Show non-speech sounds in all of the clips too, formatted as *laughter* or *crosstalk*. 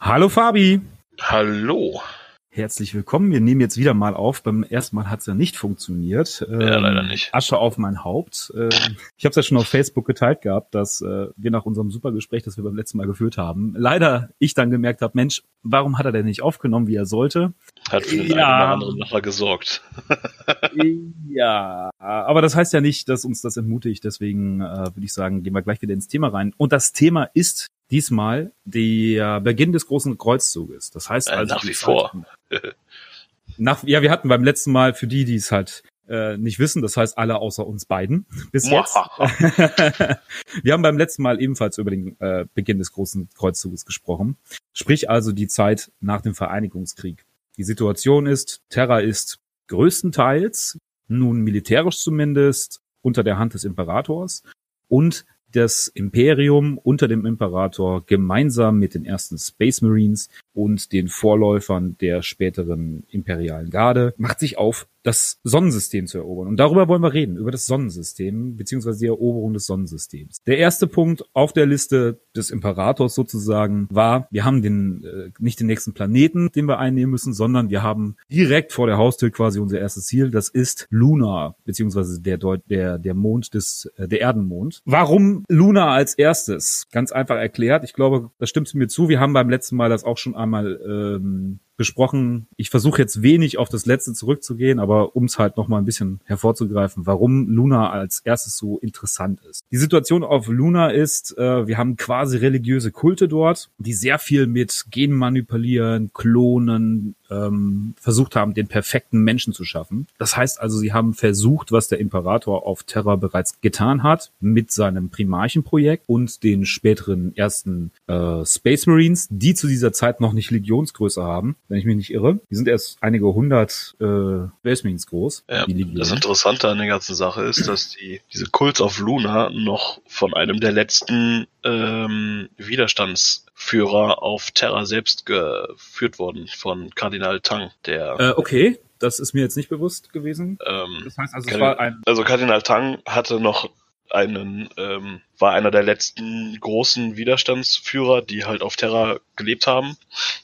Hallo Fabi. Hallo. Herzlich willkommen. Wir nehmen jetzt wieder mal auf. Beim ersten Mal hat es ja nicht funktioniert. Ähm, ja, leider nicht. Asche auf mein Haupt. Ähm, ich habe es ja schon auf Facebook geteilt gehabt, dass äh, wir nach unserem super Gespräch, das wir beim letzten Mal geführt haben, leider ich dann gemerkt habe, Mensch, warum hat er denn nicht aufgenommen, wie er sollte? Hat für den ja. einen oder anderen nachher gesorgt. *laughs* ja, aber das heißt ja nicht, dass uns das entmutigt. Deswegen äh, würde ich sagen, gehen wir gleich wieder ins Thema rein. Und das Thema ist diesmal der Beginn des großen Kreuzzuges. Das heißt äh, also nach wie vor. *laughs* nach, ja, wir hatten beim letzten Mal für die, die es halt äh, nicht wissen, das heißt alle außer uns beiden *laughs* bis jetzt. *laughs* wir haben beim letzten Mal ebenfalls über den äh, Beginn des großen Kreuzzuges gesprochen. Sprich also die Zeit nach dem Vereinigungskrieg. Die Situation ist, Terra ist größtenteils, nun militärisch zumindest, unter der Hand des Imperators und das Imperium unter dem Imperator gemeinsam mit den ersten Space Marines und den Vorläufern der späteren imperialen Garde macht sich auf, das Sonnensystem zu erobern. Und darüber wollen wir reden, über das Sonnensystem, beziehungsweise die Eroberung des Sonnensystems. Der erste Punkt auf der Liste des Imperators sozusagen war, wir haben den, äh, nicht den nächsten Planeten, den wir einnehmen müssen, sondern wir haben direkt vor der Haustür quasi unser erstes Ziel, das ist Luna, beziehungsweise der, der, der Mond des, äh, der Erdenmond. Warum Luna als erstes? Ganz einfach erklärt. Ich glaube, das stimmt mir zu. Wir haben beim letzten Mal das auch schon einmal ähm, besprochen. Ich versuche jetzt wenig auf das letzte zurückzugehen, aber um es halt noch mal ein bisschen hervorzugreifen, warum Luna als erstes so interessant ist. Die Situation auf Luna ist, äh, wir haben quasi religiöse Kulte dort, die sehr viel mit Genmanipulieren, Klonen, ähm, versucht haben, den perfekten Menschen zu schaffen. Das heißt also, sie haben versucht, was der Imperator auf Terra bereits getan hat, mit seinem Primarchenprojekt und den späteren ersten äh, Space Marines, die zu dieser Zeit noch nicht Legionsgröße haben, wenn ich mich nicht irre. Die sind erst einige hundert äh, Space Marines groß. Ja, das Interessante an der ganzen Sache ist, dass die diese Kults auf Luna noch von einem der letzten ähm, Widerstandsführer auf Terra selbst geführt wurden, von Kardinal Tang, der. Äh, okay, das ist mir jetzt nicht bewusst gewesen. Ähm, das heißt also, es war ein. Also Kardinal Tang hatte noch einen, ähm, war einer der letzten großen Widerstandsführer, die halt auf Terra gelebt haben,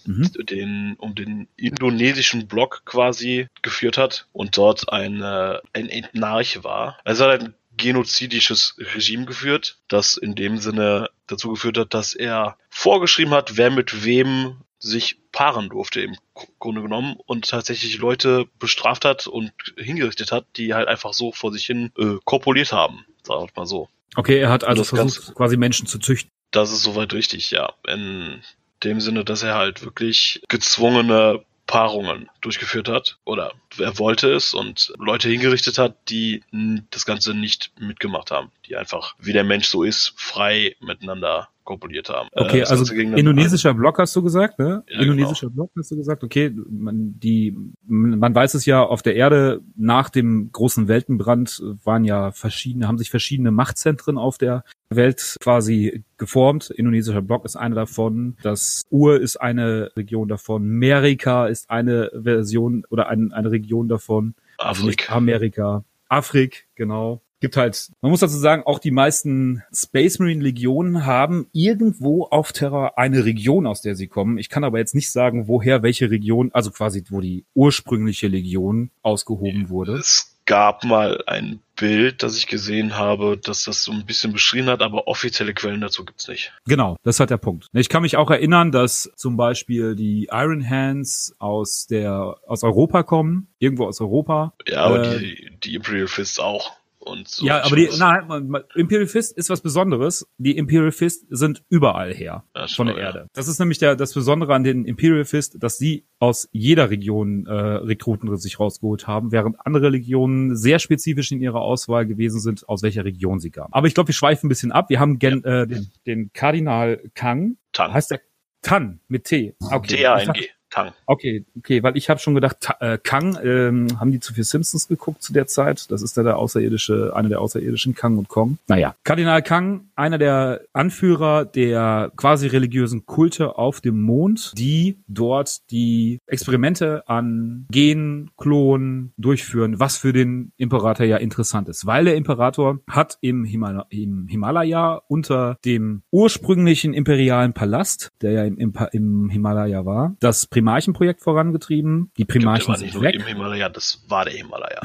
mhm. den, um den indonesischen Block quasi geführt hat und dort ein, äh, ein Entnarch war. Also er hat ein genozidisches Regime geführt, das in dem Sinne dazu geführt hat, dass er vorgeschrieben hat, wer mit wem sich paaren durfte im Grunde genommen und tatsächlich Leute bestraft hat und hingerichtet hat, die halt einfach so vor sich hin äh, korpuliert haben, sagen wir mal so. Okay, er hat also versucht, quasi Menschen zu züchten. Das ist soweit richtig, ja. In dem Sinne, dass er halt wirklich gezwungene Paarungen durchgeführt hat oder er wollte es und Leute hingerichtet hat, die das Ganze nicht mitgemacht haben, die einfach, wie der Mensch so ist, frei miteinander kopuliert haben. Okay, äh, also indonesischer Block hast du gesagt, ne? Ja, indonesischer genau. Block hast du gesagt. Okay, man, die, man weiß es ja, auf der Erde nach dem großen Weltenbrand waren ja verschiedene, haben sich verschiedene Machtzentren auf der Welt quasi geformt. Indonesischer Block ist eine davon. Das Ur ist eine Region davon. Amerika ist eine Version oder ein, eine Region davon. Also Afrik. Also Amerika. Afrik, genau gibt halt, man muss dazu sagen, auch die meisten Space Marine Legionen haben irgendwo auf Terra eine Region, aus der sie kommen. Ich kann aber jetzt nicht sagen, woher welche Region, also quasi wo die ursprüngliche Legion ausgehoben wurde. Es gab mal ein Bild, das ich gesehen habe, dass das so ein bisschen beschrieben hat, aber offizielle Quellen dazu gibt's nicht. Genau, das ist halt der Punkt. Ich kann mich auch erinnern, dass zum Beispiel die Iron Hands aus der aus Europa kommen, irgendwo aus Europa. Ja, aber äh, die, die Imperial Fists auch. Und so ja, aber die, nein, Imperial Fist ist was Besonderes. Die Imperial Fist sind überall her ja, von der Erde. Das ist nämlich der, das Besondere an den Imperial Fist, dass sie aus jeder Region äh, Rekruten sich rausgeholt haben, während andere Legionen sehr spezifisch in ihrer Auswahl gewesen sind, aus welcher Region sie kamen. Aber ich glaube, wir schweifen ein bisschen ab. Wir haben Gen, ja. äh, den, den Kardinal Kang. Tan. Heißt der Tan mit T. Okay. T-A-N-G. Kang. Okay, okay, weil ich habe schon gedacht, äh, Kang, ähm, haben die zu viel Simpsons geguckt zu der Zeit? Das ist der, der außerirdische, einer der außerirdischen Kang und Kong. Naja, Kardinal Kang, einer der Anführer der quasi religiösen Kulte auf dem Mond, die dort die Experimente an Gen, Klonen durchführen, was für den Imperator ja interessant ist, weil der Imperator hat im, Himal im Himalaya unter dem ursprünglichen imperialen Palast, der ja im, Impa im Himalaya war, das Primarchenprojekt vorangetrieben. Die Primarchen sind weg. Im Himalaya, das war der Himalaya.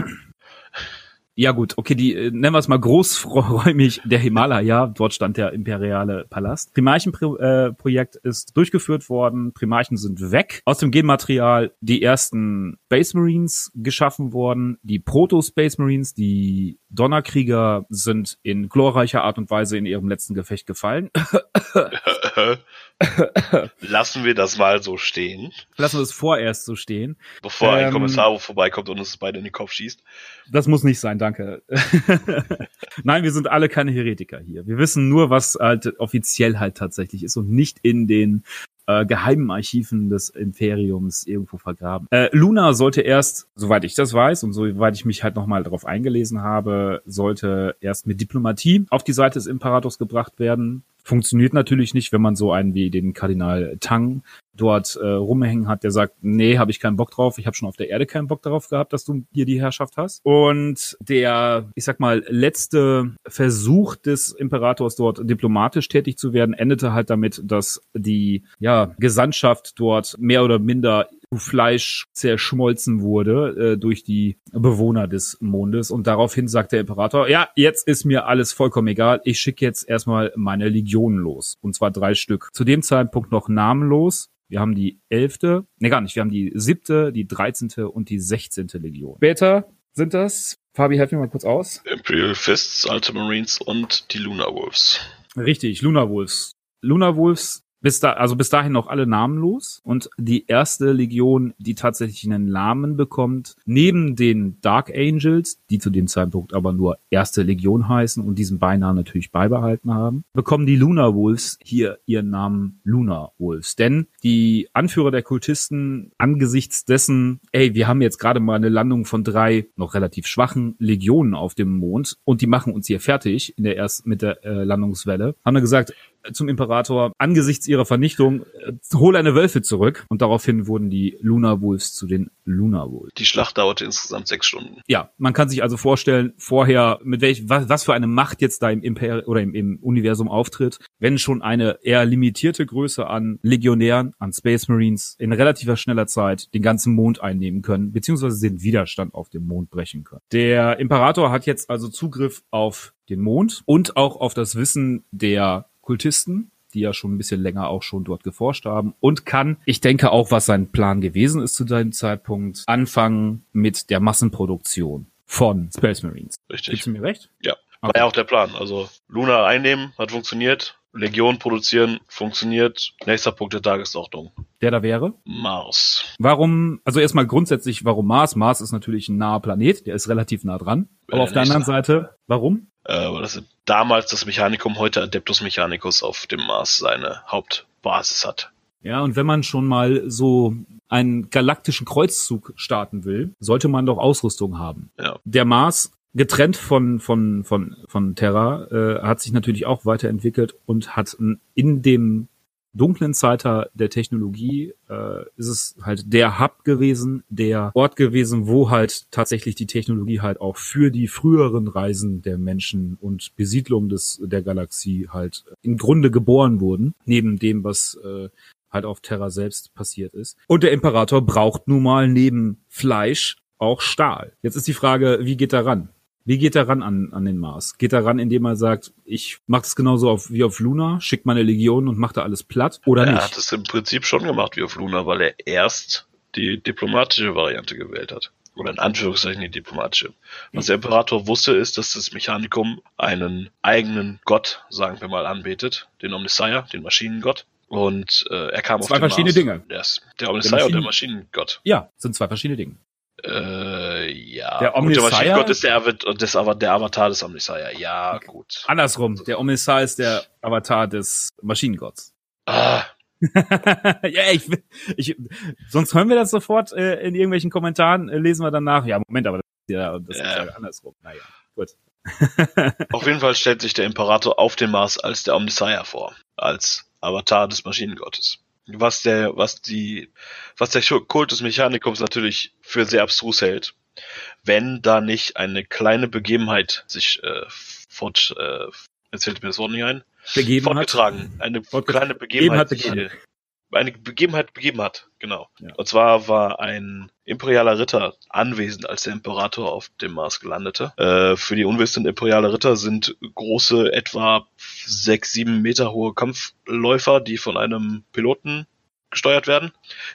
Ja gut, okay, die äh, nennen wir es mal großräumig der Himalaya. Dort stand der imperiale Palast. Primarchenprojekt äh, ist durchgeführt worden. Primarchen sind weg. Aus dem Genmaterial die ersten Space Marines geschaffen worden. Die Proto-Space Marines, die Donnerkrieger sind in glorreicher Art und Weise in ihrem letzten Gefecht gefallen. *laughs* *laughs* *laughs* Lassen wir das mal so stehen. Lassen wir es vorerst so stehen. Bevor ein ähm, Kommissar vorbeikommt und uns beide in den Kopf schießt. Das muss nicht sein, danke. *laughs* Nein, wir sind alle keine Heretiker hier. Wir wissen nur, was halt offiziell halt tatsächlich ist und nicht in den äh, geheimen Archiven des Imperiums irgendwo vergraben. Äh, Luna sollte erst, soweit ich das weiß und soweit ich mich halt nochmal darauf eingelesen habe, sollte erst mit Diplomatie auf die Seite des Imperators gebracht werden. Funktioniert natürlich nicht, wenn man so einen wie den Kardinal Tang dort äh, rumhängen hat, der sagt, nee, habe ich keinen Bock drauf, ich habe schon auf der Erde keinen Bock darauf gehabt, dass du hier die Herrschaft hast. Und der, ich sag mal, letzte Versuch des Imperators dort diplomatisch tätig zu werden, endete halt damit, dass die ja, Gesandtschaft dort mehr oder minder Fleisch zerschmolzen wurde äh, durch die Bewohner des Mondes. Und daraufhin sagt der Imperator, ja, jetzt ist mir alles vollkommen egal. Ich schicke jetzt erstmal meine Legionen los. Und zwar drei Stück. Zu dem Zeitpunkt noch namenlos. Wir haben die elfte, ne gar nicht, wir haben die siebte, die dreizehnte und die sechzehnte Legion. Später sind das, Fabi, helf mir mal kurz aus. Imperial Fists, Ultramarines und die Lunar Wolves. Richtig, Lunar Wolves. Lunar Wolves bis da, also bis dahin noch alle namenlos. Und die erste Legion, die tatsächlich einen Namen bekommt, neben den Dark Angels, die zu dem Zeitpunkt aber nur erste Legion heißen und diesen Beinamen natürlich beibehalten haben, bekommen die Lunar Wolves hier ihren Namen Lunar Wolves. Denn die Anführer der Kultisten angesichts dessen, ey, wir haben jetzt gerade mal eine Landung von drei noch relativ schwachen Legionen auf dem Mond und die machen uns hier fertig in der ersten mit der äh, Landungswelle, haben dann gesagt, zum Imperator, angesichts ihrer Vernichtung, äh, hol eine Wölfe zurück. Und daraufhin wurden die Lunar Wolves zu den Lunar Wolves. Die Schlacht dauerte insgesamt sechs Stunden. Ja, man kann sich also vorstellen, vorher, mit welch, was, was für eine Macht jetzt da im Imperium oder im, im Universum auftritt, wenn schon eine eher limitierte Größe an Legionären, an Space Marines in relativer schneller Zeit den ganzen Mond einnehmen können, beziehungsweise den Widerstand auf dem Mond brechen können. Der Imperator hat jetzt also Zugriff auf den Mond und auch auf das Wissen der Kultisten, die ja schon ein bisschen länger auch schon dort geforscht haben und kann, ich denke auch, was sein Plan gewesen ist zu deinem Zeitpunkt, anfangen mit der Massenproduktion von Space Marines. Richtig. Gibst du mir recht? Ja. Okay. War ja auch der Plan. Also Luna einnehmen, hat funktioniert. Legion produzieren, funktioniert. Nächster Punkt der Tagesordnung. Der da wäre? Mars. Warum, also erstmal grundsätzlich, warum Mars? Mars ist natürlich ein naher Planet, der ist relativ nah dran. Aber auf der anderen Seite, warum? Äh, weil das damals das Mechanikum, heute Adeptus Mechanicus auf dem Mars seine Hauptbasis hat. Ja, und wenn man schon mal so einen galaktischen Kreuzzug starten will, sollte man doch Ausrüstung haben. Ja. Der Mars getrennt von von von von Terra äh, hat sich natürlich auch weiterentwickelt und hat in dem dunklen Zeitalter der Technologie äh, ist es halt der Hub gewesen, der Ort gewesen, wo halt tatsächlich die Technologie halt auch für die früheren Reisen der Menschen und Besiedlung des der Galaxie halt im Grunde geboren wurden, neben dem, was äh, halt auf Terra selbst passiert ist. Und der Imperator braucht nun mal neben Fleisch auch Stahl. Jetzt ist die Frage, wie geht er ran? Wie geht er ran an, an den Mars? Geht er ran, indem er sagt, ich mache das genauso auf, wie auf Luna, schickt meine Legion und macht da alles platt oder er nicht? Er hat es im Prinzip schon gemacht wie auf Luna, weil er erst die diplomatische Variante gewählt hat. Oder in Anführungszeichen die diplomatische. Was der Imperator wusste, ist, dass das Mechanikum einen eigenen Gott, sagen wir mal, anbetet. Den Omnissiah, den Maschinengott. Und äh, er kam zwei auf den verschiedene Mars. Dinge. Yes. Der Omnissiah und der Maschinengott. Ja, sind zwei verschiedene Dinge. Äh, ja. Der der Maschinengott ist der, das, der Avatar des Omnissiah. Ja, okay. gut. Andersrum. Der Omnissiah ist der Avatar des Maschinengotts. Ah, *laughs* ja, ich, ich, sonst hören wir das sofort äh, in irgendwelchen Kommentaren, äh, lesen wir danach. Ja, Moment, aber das ist ja, das ja. ist ja andersrum. Naja, gut. auf jeden Fall stellt sich der Imperator auf dem Mars als der Omnissiah vor, als Avatar des Maschinengottes. Was der, was die, was der Kult des Mechanikums natürlich für sehr abstrus hält, wenn da nicht eine kleine Begebenheit sich äh, fort, äh, jetzt fällt mir das Wort nicht ein, begeben fortgetragen. Hat. Eine kleine Begebenheit, begeben hat, eine Begebenheit begeben hat, genau. Ja. Und zwar war ein imperialer Ritter anwesend, als der Imperator auf dem Mars gelandete. Äh, für die unwissenden imperiale Ritter sind große, etwa sechs, sieben Meter hohe Kampfläufer, die von einem Piloten gesteuert werden.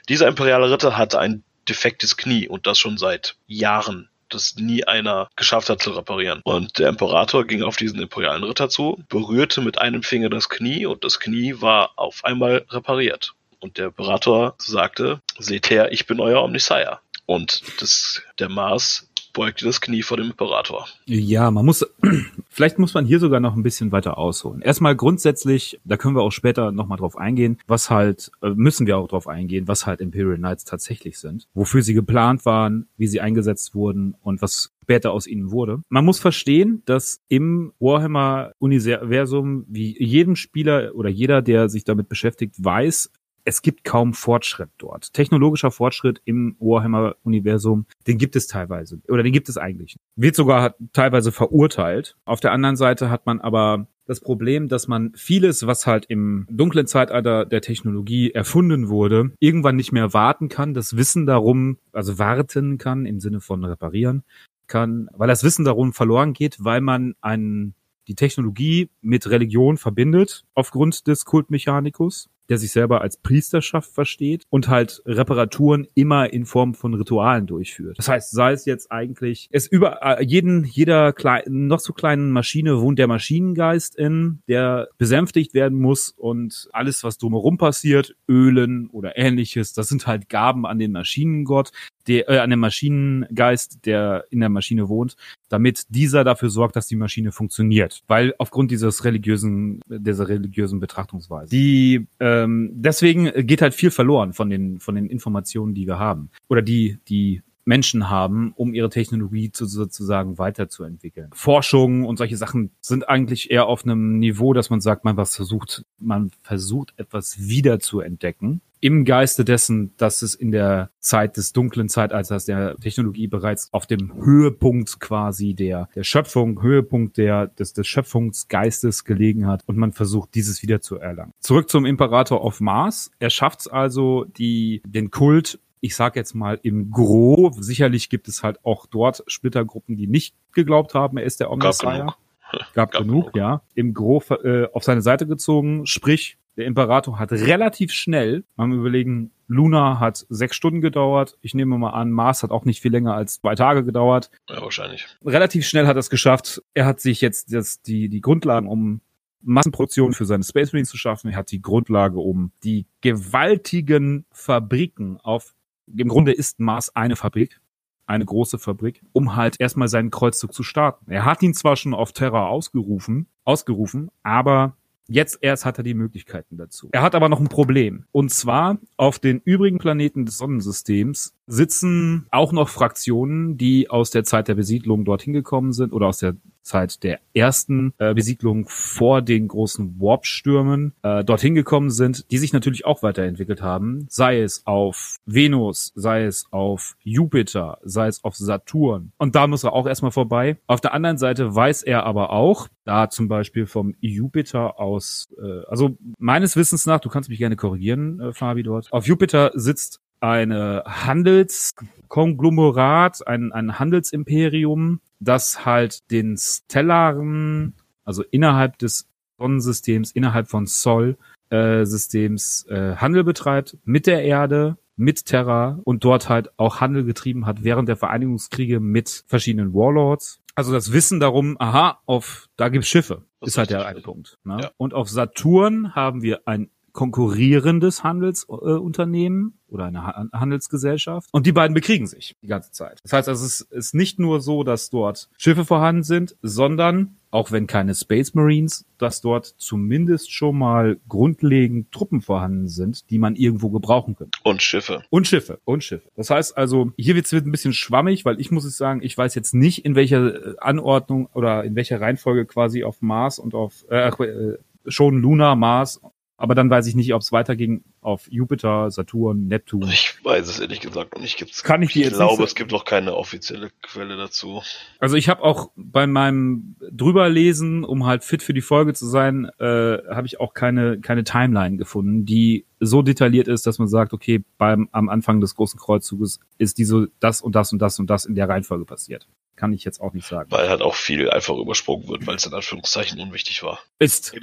Dieser imperiale Ritter hatte ein defektes Knie und das schon seit Jahren das nie einer geschafft hat zu reparieren. Und der Imperator ging auf diesen imperialen Ritter zu, berührte mit einem Finger das Knie und das Knie war auf einmal repariert. Und der Imperator sagte, seht her, ich bin euer Omnissiah. Und das, der Mars beugte das Knie vor dem Imperator. Ja, man muss, *clears throat* vielleicht muss man hier sogar noch ein bisschen weiter ausholen. Erstmal grundsätzlich, da können wir auch später nochmal drauf eingehen, was halt, äh, müssen wir auch drauf eingehen, was halt Imperial Knights tatsächlich sind, wofür sie geplant waren, wie sie eingesetzt wurden und was später aus ihnen wurde. Man muss verstehen, dass im Warhammer-Universum, wie jedem Spieler oder jeder, der sich damit beschäftigt, weiß, es gibt kaum Fortschritt dort. Technologischer Fortschritt im Warhammer-Universum, den gibt es teilweise. Oder den gibt es eigentlich. Wird sogar teilweise verurteilt. Auf der anderen Seite hat man aber das Problem, dass man vieles, was halt im dunklen Zeitalter der Technologie erfunden wurde, irgendwann nicht mehr warten kann, das Wissen darum, also warten kann im Sinne von reparieren kann, weil das Wissen darum verloren geht, weil man einen die Technologie mit Religion verbindet aufgrund des Kultmechanikus der sich selber als Priesterschaft versteht und halt Reparaturen immer in Form von Ritualen durchführt. Das heißt, sei es jetzt eigentlich, es über äh, jeden, jeder kleinen, noch so kleinen Maschine wohnt der Maschinengeist in, der besänftigt werden muss und alles, was drumherum passiert, Ölen oder ähnliches, das sind halt Gaben an den Maschinengott, der, äh, an den Maschinengeist, der in der Maschine wohnt, damit dieser dafür sorgt, dass die Maschine funktioniert. Weil aufgrund dieses religiösen, dieser religiösen Betrachtungsweise. Die, ähm, deswegen geht halt viel verloren von den, von den Informationen, die wir haben. Oder die, die Menschen haben, um ihre Technologie zu, sozusagen weiterzuentwickeln. Forschung und solche Sachen sind eigentlich eher auf einem Niveau, dass man sagt, man was versucht, man versucht etwas wieder zu entdecken im Geiste dessen, dass es in der Zeit des dunklen Zeitalters der Technologie bereits auf dem Höhepunkt quasi der, der Schöpfung, Höhepunkt der, des, des Schöpfungsgeistes gelegen hat und man versucht, dieses wieder zu erlangen. Zurück zum Imperator of Mars. Er schafft es also, die, den Kult ich sage jetzt mal im Gro, sicherlich gibt es halt auch dort Splittergruppen, die nicht geglaubt haben, er ist der Omnissiah. Gab genug, Gab genug ja. Im Gro äh, auf seine Seite gezogen, sprich der Imperator hat relativ schnell, man überlegen, Luna hat sechs Stunden gedauert. Ich nehme mal an, Mars hat auch nicht viel länger als zwei Tage gedauert. Ja, wahrscheinlich. Relativ schnell hat er es geschafft. Er hat sich jetzt, jetzt die, die Grundlagen, um Massenproduktion für seine Space Marines zu schaffen. Er hat die Grundlage, um die gewaltigen Fabriken auf, im Grunde ist Mars eine Fabrik, eine große Fabrik, um halt erstmal seinen Kreuzzug zu starten. Er hat ihn zwar schon auf Terra ausgerufen, ausgerufen, aber Jetzt erst hat er die Möglichkeiten dazu. Er hat aber noch ein Problem. Und zwar auf den übrigen Planeten des Sonnensystems sitzen auch noch Fraktionen, die aus der Zeit der Besiedlung dorthin gekommen sind oder aus der Zeit der ersten äh, Besiedlung vor den großen Warp-Stürmen äh, dorthin gekommen sind, die sich natürlich auch weiterentwickelt haben, sei es auf Venus, sei es auf Jupiter, sei es auf Saturn. Und da muss er auch erstmal vorbei. Auf der anderen Seite weiß er aber auch, da zum Beispiel vom Jupiter aus, äh, also meines Wissens nach, du kannst mich gerne korrigieren, äh, Fabi dort, auf Jupiter sitzt eine Handelskonglomerat, ein, ein Handelsimperium, das halt den stellaren, also innerhalb des Sonnensystems, innerhalb von Sol, äh, Systems äh, Handel betreibt mit der Erde, mit Terra und dort halt auch Handel getrieben hat während der Vereinigungskriege mit verschiedenen Warlords. Also das Wissen darum, aha, auf da gibt's Schiffe, das ist halt der eine Punkt. Ne? Ja. Und auf Saturn haben wir ein konkurrierendes Handelsunternehmen äh, oder eine ha Handelsgesellschaft und die beiden bekriegen sich die ganze Zeit. Das heißt, also es ist nicht nur so, dass dort Schiffe vorhanden sind, sondern auch wenn keine Space Marines, dass dort zumindest schon mal grundlegend Truppen vorhanden sind, die man irgendwo gebrauchen könnte. Und Schiffe. Und Schiffe. Und Schiffe. Das heißt also, hier wird es ein bisschen schwammig, weil ich muss es sagen, ich weiß jetzt nicht, in welcher Anordnung oder in welcher Reihenfolge quasi auf Mars und auf äh, äh schon Luna, Mars aber dann weiß ich nicht, ob es weiterging auf Jupiter, Saturn, Neptun. Ich weiß es ehrlich gesagt noch nicht. Gibt's, Kann ich dir jetzt Ich glaube, es gibt noch keine offizielle Quelle dazu. Also ich habe auch bei meinem drüberlesen, um halt fit für die Folge zu sein, äh, habe ich auch keine keine Timeline gefunden, die so detailliert ist, dass man sagt, okay, beim am Anfang des großen Kreuzzuges ist diese das und das und das und das in der Reihenfolge passiert kann ich jetzt auch nicht sagen. Weil halt auch viel einfach übersprungen wird, weil es in Anführungszeichen unwichtig war. Ist. *laughs*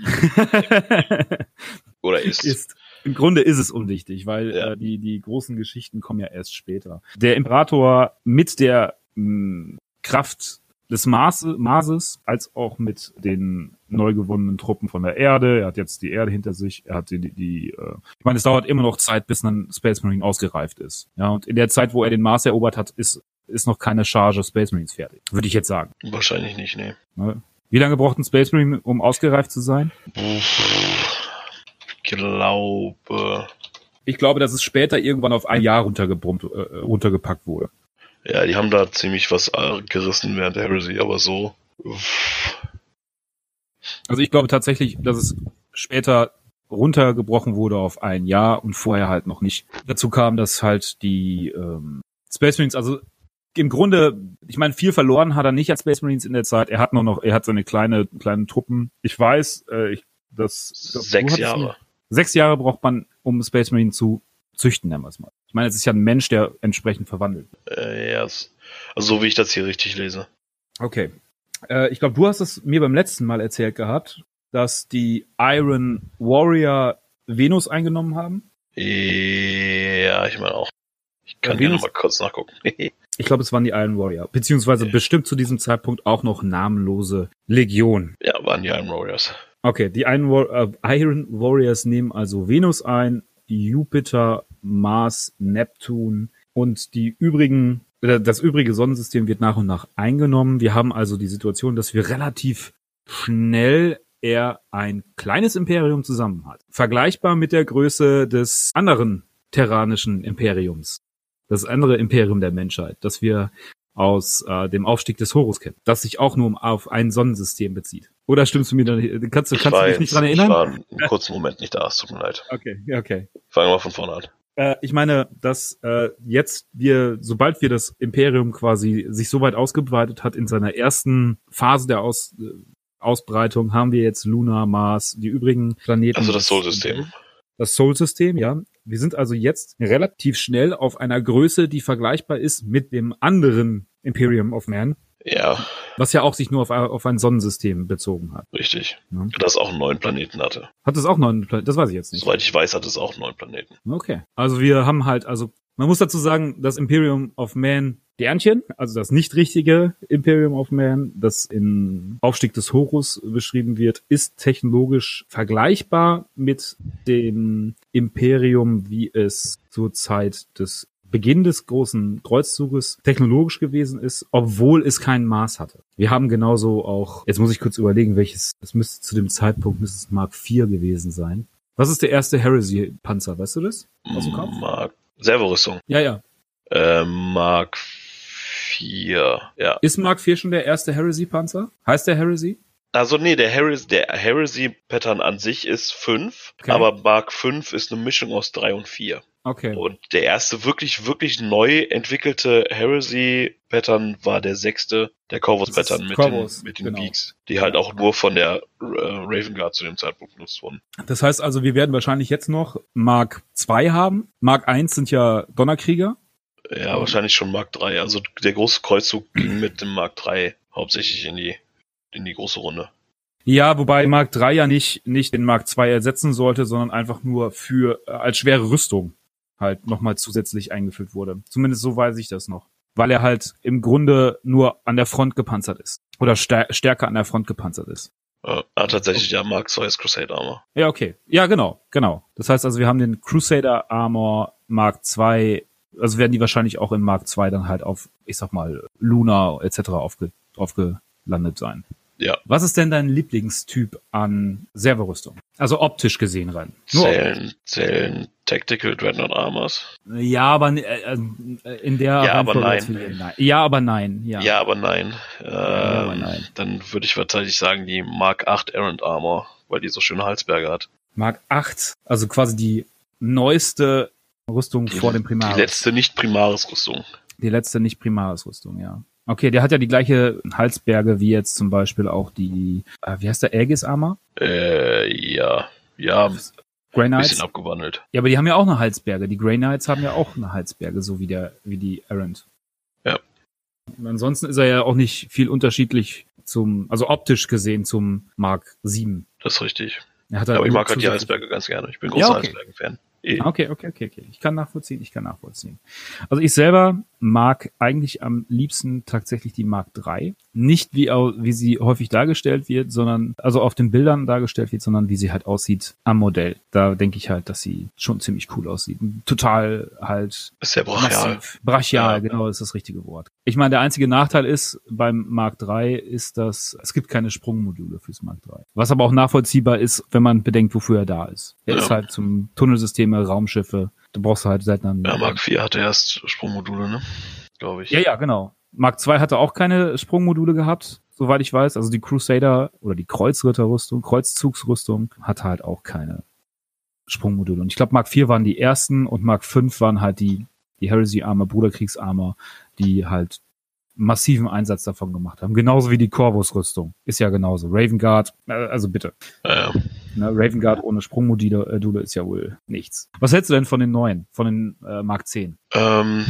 Oder ist. Ist. Im Grunde ist es unwichtig, weil ja. äh, die, die großen Geschichten kommen ja erst später. Der Imperator mit der mh, hm, Kraft des Maße, Marses als auch mit den neu gewonnenen Truppen von der Erde. Er hat jetzt die Erde hinter sich. Er hat die, die, die äh, ich meine, es dauert immer noch Zeit, bis ein Space Marine ausgereift ist. Ja, und in der Zeit, wo er den Mars erobert hat, ist ist noch keine Charge Space Marines fertig. Würde ich jetzt sagen. Wahrscheinlich nicht, nee. Wie lange braucht ein Space Marine, um ausgereift zu sein? Ich glaube. Ich glaube, dass es später irgendwann auf ein Jahr runtergebrummt, äh, runtergepackt wurde. Ja, die haben da ziemlich was gerissen während der Heresy, aber so. Also ich glaube tatsächlich, dass es später runtergebrochen wurde auf ein Jahr und vorher halt noch nicht. Dazu kam, dass halt die ähm, Space Marines, also im Grunde, ich meine, viel verloren hat er nicht als Space Marines in der Zeit. Er hat nur noch, er hat seine kleine, kleinen Truppen. Ich weiß, äh, ich, das, sechs Jahre. Sechs Jahre braucht man, um Space Marine zu züchten, nennen wir es mal. Ich meine, es ist ja ein Mensch, der entsprechend verwandelt. Äh, ja, also so wie ich das hier richtig lese. Okay. Äh, ich glaube, du hast es mir beim letzten Mal erzählt gehabt, dass die Iron Warrior Venus eingenommen haben. Ja, ich meine auch. Ich kann ja, hier nochmal kurz nachgucken. *laughs* Ich glaube, es waren die Iron Warrior. Beziehungsweise okay. bestimmt zu diesem Zeitpunkt auch noch namenlose Legion. Ja, waren die Iron Warriors. Okay, die Iron, War äh, Iron Warriors nehmen also Venus ein, Jupiter, Mars, Neptun und die übrigen, äh, das übrige Sonnensystem wird nach und nach eingenommen. Wir haben also die Situation, dass wir relativ schnell eher ein kleines Imperium zusammen hat. Vergleichbar mit der Größe des anderen terranischen Imperiums das andere Imperium der Menschheit, das wir aus äh, dem Aufstieg des Horus kennen, das sich auch nur auf ein Sonnensystem bezieht. Oder stimmst du mir da nicht? Kannst, du, kannst du dich nicht dran erinnern? Ich war einen kurzen Moment nicht da, es tut mir leid. Okay, okay. Fangen wir von vorne an. Äh, ich meine, dass äh, jetzt wir, sobald wir das Imperium quasi sich so weit ausgebreitet hat in seiner ersten Phase der Aus, äh, Ausbreitung, haben wir jetzt Luna, Mars, die übrigen Planeten. Also das Sol-System. Das Sol-System, ja. Wir sind also jetzt relativ schnell auf einer Größe, die vergleichbar ist mit dem anderen Imperium of Man. Ja. Was ja auch sich nur auf, auf ein Sonnensystem bezogen hat. Richtig. Ja. Das auch neun Planeten hatte. Hat es auch neun Planeten? Das weiß ich jetzt nicht. Soweit ich weiß, hat es auch neun Planeten. Okay. Also wir haben halt, also man muss dazu sagen, das Imperium of Man Sternchen, also das nicht richtige Imperium of Man, das in Aufstieg des Horus beschrieben wird, ist technologisch vergleichbar mit dem Imperium, wie es zur Zeit des Beginn des großen Kreuzzuges technologisch gewesen ist, obwohl es keinen Maß hatte. Wir haben genauso auch, jetzt muss ich kurz überlegen, welches, es müsste zu dem Zeitpunkt müsste es Mark IV gewesen sein. Was ist der erste Heresy-Panzer, weißt du das? Aus dem Kopf? Mark, Servorüstung. Ja, ja. Äh, Mark 4, ja. Ist Mark 4 schon der erste Heresy-Panzer? Heißt der Heresy? Also nee, der Heresy, der Heresy-Pattern an sich ist 5, okay. aber Mark 5 ist eine Mischung aus 3 und 4. Okay. Und der erste wirklich, wirklich neu entwickelte Heresy-Pattern war der sechste, der Corvus-Pattern mit, Corvus, den, mit den genau. Beaks, die halt auch nur von der äh, Raven Guard zu dem Zeitpunkt benutzt wurden. Das heißt also, wir werden wahrscheinlich jetzt noch Mark 2 haben. Mark 1 sind ja Donnerkrieger. Ja, wahrscheinlich schon Mark 3. Also der große Kreuzzug *clears throat* ging mit dem Mark 3 hauptsächlich in die, in die große Runde. Ja, wobei Mark 3 ja nicht, nicht den Mark 2 ersetzen sollte, sondern einfach nur für, äh, als schwere Rüstung halt nochmal zusätzlich eingeführt wurde. Zumindest so weiß ich das noch. Weil er halt im Grunde nur an der Front gepanzert ist. Oder stärker an der Front gepanzert ist. Ja, tatsächlich, ja, Mark 2 ist Crusader Armor. Ja, okay. Ja, genau, genau. Das heißt also, wir haben den Crusader Armor Mark 2 also werden die wahrscheinlich auch in Mark II dann halt auf, ich sag mal, Luna etc. Aufge, aufgelandet sein. Ja. Was ist denn dein Lieblingstyp an Serverrüstung? Also optisch gesehen rein. Nur zählen, zählen Tactical Dreadnought Armors. Ja, aber äh, äh in der ja, aber nein. nein. Ja, aber nein. Ja, ja aber nein. Ähm, ja, aber nein. Dann würde ich tatsächlich sagen die Mark 8 Errant Armor, weil die so schöne Halsberge hat. Mark 8, also quasi die neueste Rüstung die, vor dem Primaris. Die letzte nicht Primaris Rüstung. Die letzte nicht Primaris Rüstung, ja. Okay, der hat ja die gleiche Halsberge wie jetzt zum Beispiel auch die, äh, wie heißt der, Aegis Armor? Äh, ja. Ja, Grey Knights. bisschen abgewandelt. Ja, aber die haben ja auch eine Halsberge. Die Grey Knights haben ja auch eine Halsberge, so wie der, wie die Errant. Ja. Und ansonsten ist er ja auch nicht viel unterschiedlich zum, also optisch gesehen zum Mark 7. Das ist richtig. Er hat halt aber ich mag halt die Halsberge ganz gerne. Ich bin großer ja, okay. Halsbergen-Fan. Eh. Okay, okay, okay, okay. Ich kann nachvollziehen, ich kann nachvollziehen. Also ich selber mag eigentlich am liebsten tatsächlich die Mark III. Nicht wie, wie sie häufig dargestellt wird, sondern, also auf den Bildern dargestellt wird, sondern wie sie halt aussieht am Modell. Da denke ich halt, dass sie schon ziemlich cool aussieht. Total halt. Ist sehr brachial. Massiv. Brachial, ja. genau, ist das richtige Wort. Ich meine, der einzige Nachteil ist beim Mark III ist, dass es gibt keine Sprungmodule fürs Mark III. Was aber auch nachvollziehbar ist, wenn man bedenkt, wofür er da ist. Er ja. ist halt zum Tunnelsysteme, Raumschiffe. Du brauchst halt seit dann. Ja, Mark IV hatte erst Sprungmodule, ne? glaube ich. Ja, ja, genau. Mark II hatte auch keine Sprungmodule gehabt, soweit ich weiß. Also die Crusader oder die Kreuzritterrüstung, Kreuzzugsrüstung hatte halt auch keine Sprungmodule. Und ich glaube, Mark IV waren die ersten und Mark V waren halt die, die Heresy Armor, Bruderkriegsarmor, die halt massiven Einsatz davon gemacht haben. Genauso wie die Corvus-Rüstung. Ist ja genauso. Raven Guard, äh, also bitte. Ja. Ne, Raven Guard ohne Sprungmodule äh, ist ja wohl nichts. Was hältst du denn von den neuen, von den äh, Mark 10? Ähm,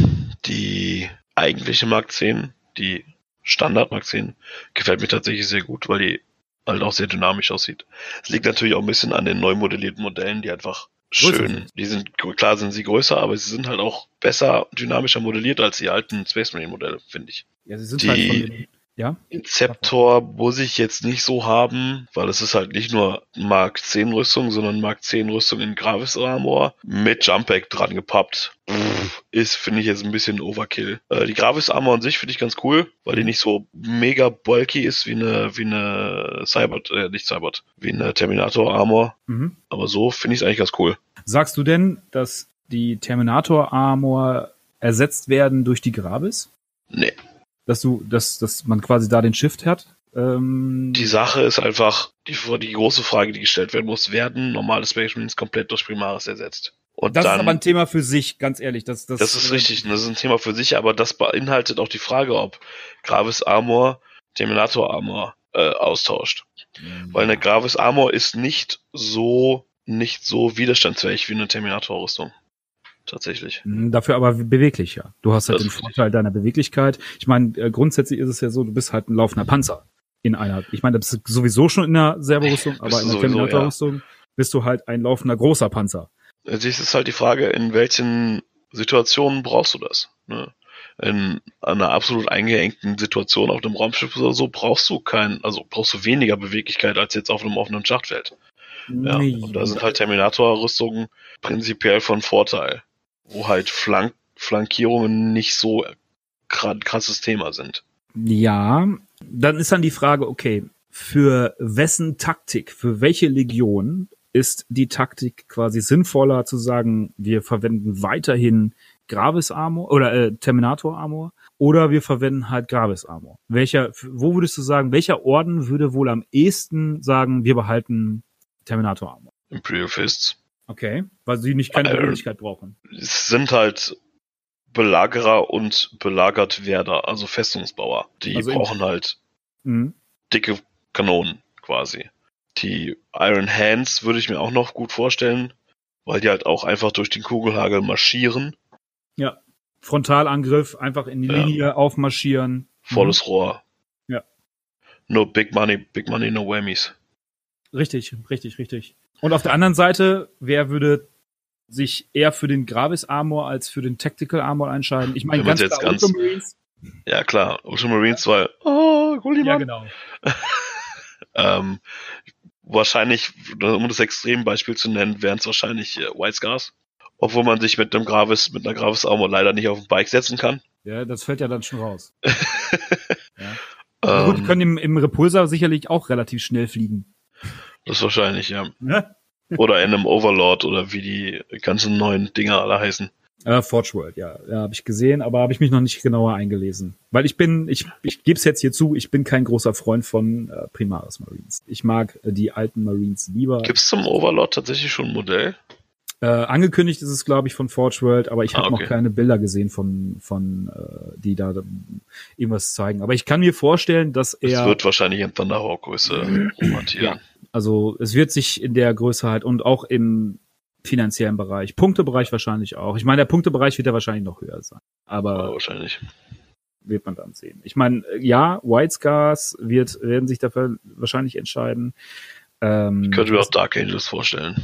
die eigentliche Mark 10, die Standard Mark 10, gefällt mir tatsächlich sehr gut, weil die halt auch sehr dynamisch aussieht. Es liegt natürlich auch ein bisschen an den neu modellierten Modellen, die einfach schön, die sind, klar sind sie größer, aber sie sind halt auch besser, dynamischer modelliert als die alten Space Marine Modelle, finde ich. Ja, sie sind die, halt von den ja? Inceptor muss ich jetzt nicht so haben, weil es ist halt nicht nur Mark 10 Rüstung, sondern Mark 10 Rüstung in Gravis Armor mit Jumpack dran gepappt. ist, finde ich jetzt ein bisschen Overkill. Äh, die Gravis Armor an sich finde ich ganz cool, weil die nicht so mega bulky ist wie eine, wie eine Cybert, äh, nicht Cybert, wie eine Terminator Armor. Mhm. Aber so finde ich es eigentlich ganz cool. Sagst du denn, dass die Terminator Armor ersetzt werden durch die Gravis? Nee dass du, dass, dass man quasi da den Shift hat? Ähm die Sache ist einfach, die, die große Frage, die gestellt werden muss, werden normale Space Marines komplett durch Primaris ersetzt? Und das dann, ist aber ein Thema für sich, ganz ehrlich. Das, das, das ist richtig, das ist ein Thema für sich, aber das beinhaltet auch die Frage, ob Gravis Armor Terminator Armor äh, austauscht. Mhm. Weil eine Gravis Armor ist nicht so nicht so widerstandsfähig wie eine Terminator-Rüstung tatsächlich. Mhm, dafür aber beweglich, ja. Du hast halt das den Vorteil deiner Beweglichkeit. Ich meine, äh, grundsätzlich ist es ja so, du bist halt ein laufender Panzer in einer. Ich meine, das ist sowieso schon in der Servorüstung, *laughs* aber in der Terminatorrüstung ja. bist du halt ein laufender großer Panzer. Es ist halt die Frage, in welchen Situationen brauchst du das? Ne? In einer absolut eingeengten Situation auf einem Raumschiff oder so brauchst du kein, also brauchst du weniger Beweglichkeit als jetzt auf einem offenen Schachtfeld. Ja, nee. und da sind halt Terminator-Rüstungen prinzipiell von Vorteil wo halt Flank Flankierungen nicht so krasses Thema sind. Ja, dann ist dann die Frage, okay, für wessen Taktik, für welche Legion ist die Taktik quasi sinnvoller zu sagen, wir verwenden weiterhin Gravis Armor oder äh, Terminator Armor oder wir verwenden halt Gravis Armor. Welcher, wo würdest du sagen, welcher Orden würde wohl am ehesten sagen, wir behalten Terminator Armor? Imperial Fists. Okay, weil sie nicht keine Beweglichkeit äh, brauchen. Es sind halt Belagerer und Belagertwerder, also Festungsbauer. Die also brauchen halt mhm. dicke Kanonen quasi. Die Iron Hands würde ich mir auch noch gut vorstellen, weil die halt auch einfach durch den Kugelhagel marschieren. Ja, Frontalangriff, einfach in die ja. Linie aufmarschieren. Volles mhm. Rohr. Ja. No Big Money, Big Money, no Whammies. Richtig, richtig, richtig. Und auf der anderen Seite, wer würde sich eher für den Gravis Armor als für den Tactical Armor entscheiden? Ich meine, ganz klar, ganz, Ultramarines. Ja, klar, Ultramarines, weil, oh, Gulliman. Ja, genau. *laughs* ähm, wahrscheinlich, um das Extrembeispiel zu nennen, wären es wahrscheinlich äh, White Scars. Obwohl man sich mit einem Gravis, mit einer Gravis Armor leider nicht auf ein Bike setzen kann. Ja, das fällt ja dann schon raus. *laughs* ja. Ähm, gut, die können im, im Repulsor sicherlich auch relativ schnell fliegen. Das wahrscheinlich, ja. ja? *laughs* oder in einem Overlord oder wie die ganzen neuen Dinger alle heißen. Äh, Forge World, ja, ja habe ich gesehen, aber habe ich mich noch nicht genauer eingelesen, weil ich bin, ich, ich gebe es jetzt hier zu, ich bin kein großer Freund von äh, Primaris Marines. Ich mag äh, die alten Marines lieber. Gibt's zum Overlord tatsächlich schon ein Modell? Äh, angekündigt ist es, glaube ich, von Forge World, aber ich habe ah, okay. noch keine Bilder gesehen von, von äh, die da irgendwas zeigen. Aber ich kann mir vorstellen, dass er. Es wird wahrscheinlich in Thunderhawk-Größe romantieren. Ja, also es wird sich in der Größe halt und auch im finanziellen Bereich, Punktebereich wahrscheinlich auch. Ich meine, der Punktebereich wird ja wahrscheinlich noch höher sein. Aber ja, wahrscheinlich wird man dann sehen. Ich meine, ja, White Scars wird werden sich dafür wahrscheinlich entscheiden. Ähm, ich könnte mir auch Dark Angels vorstellen.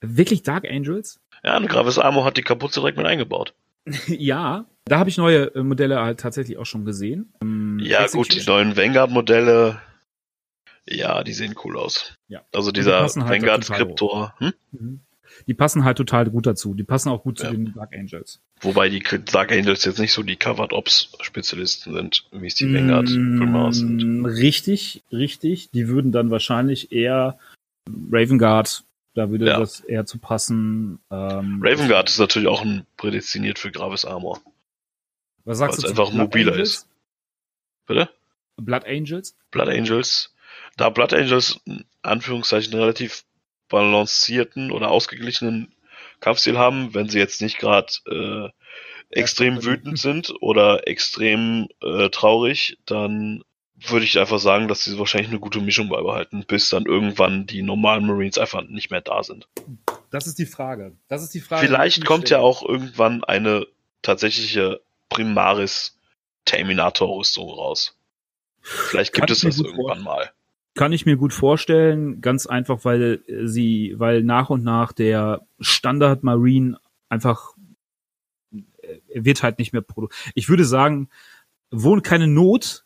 Wirklich Dark Angels? Ja, ein Gravis Armor hat die Kapuze direkt mit eingebaut. *laughs* ja, da habe ich neue äh, Modelle halt tatsächlich auch schon gesehen. Ähm, ja, gut, die neuen Vanguard-Modelle, ja, die sehen cool aus. Ja. Also dieser halt Vanguard-Skriptor. Hm? Mhm. Die passen halt total gut dazu. Die passen auch gut ja. zu den Dark Angels. Wobei die Dark Angels jetzt nicht so die Covered Ops Spezialisten sind, wie es die Vanguard mm, sind. Richtig, richtig. Die würden dann wahrscheinlich eher Raven Guard da würde ja. das eher zu passen. Ähm, Raven Guard ist natürlich auch ein prädestiniert für Gravis Armor. Was sagst du? Weil es einfach Blood mobiler Angels? ist. Bitte? Blood Angels? Blood Angels. Da Blood Angels in Anführungszeichen relativ balancierten oder ausgeglichenen Kampfstil haben, wenn sie jetzt nicht gerade äh, extrem wütend sind oder extrem äh, traurig, dann würde ich einfach sagen, dass sie wahrscheinlich eine gute Mischung beibehalten, bis dann irgendwann die normalen Marines einfach nicht mehr da sind. Das ist die Frage. Das ist die Frage. Vielleicht kommt stellen. ja auch irgendwann eine tatsächliche Primaris Terminator-Rüstung raus. Vielleicht gibt Kann es das irgendwann mal. Kann ich mir gut vorstellen, ganz einfach, weil sie, weil nach und nach der Standard Marine einfach äh, wird halt nicht mehr produziert. Ich würde sagen, wohnt keine Not,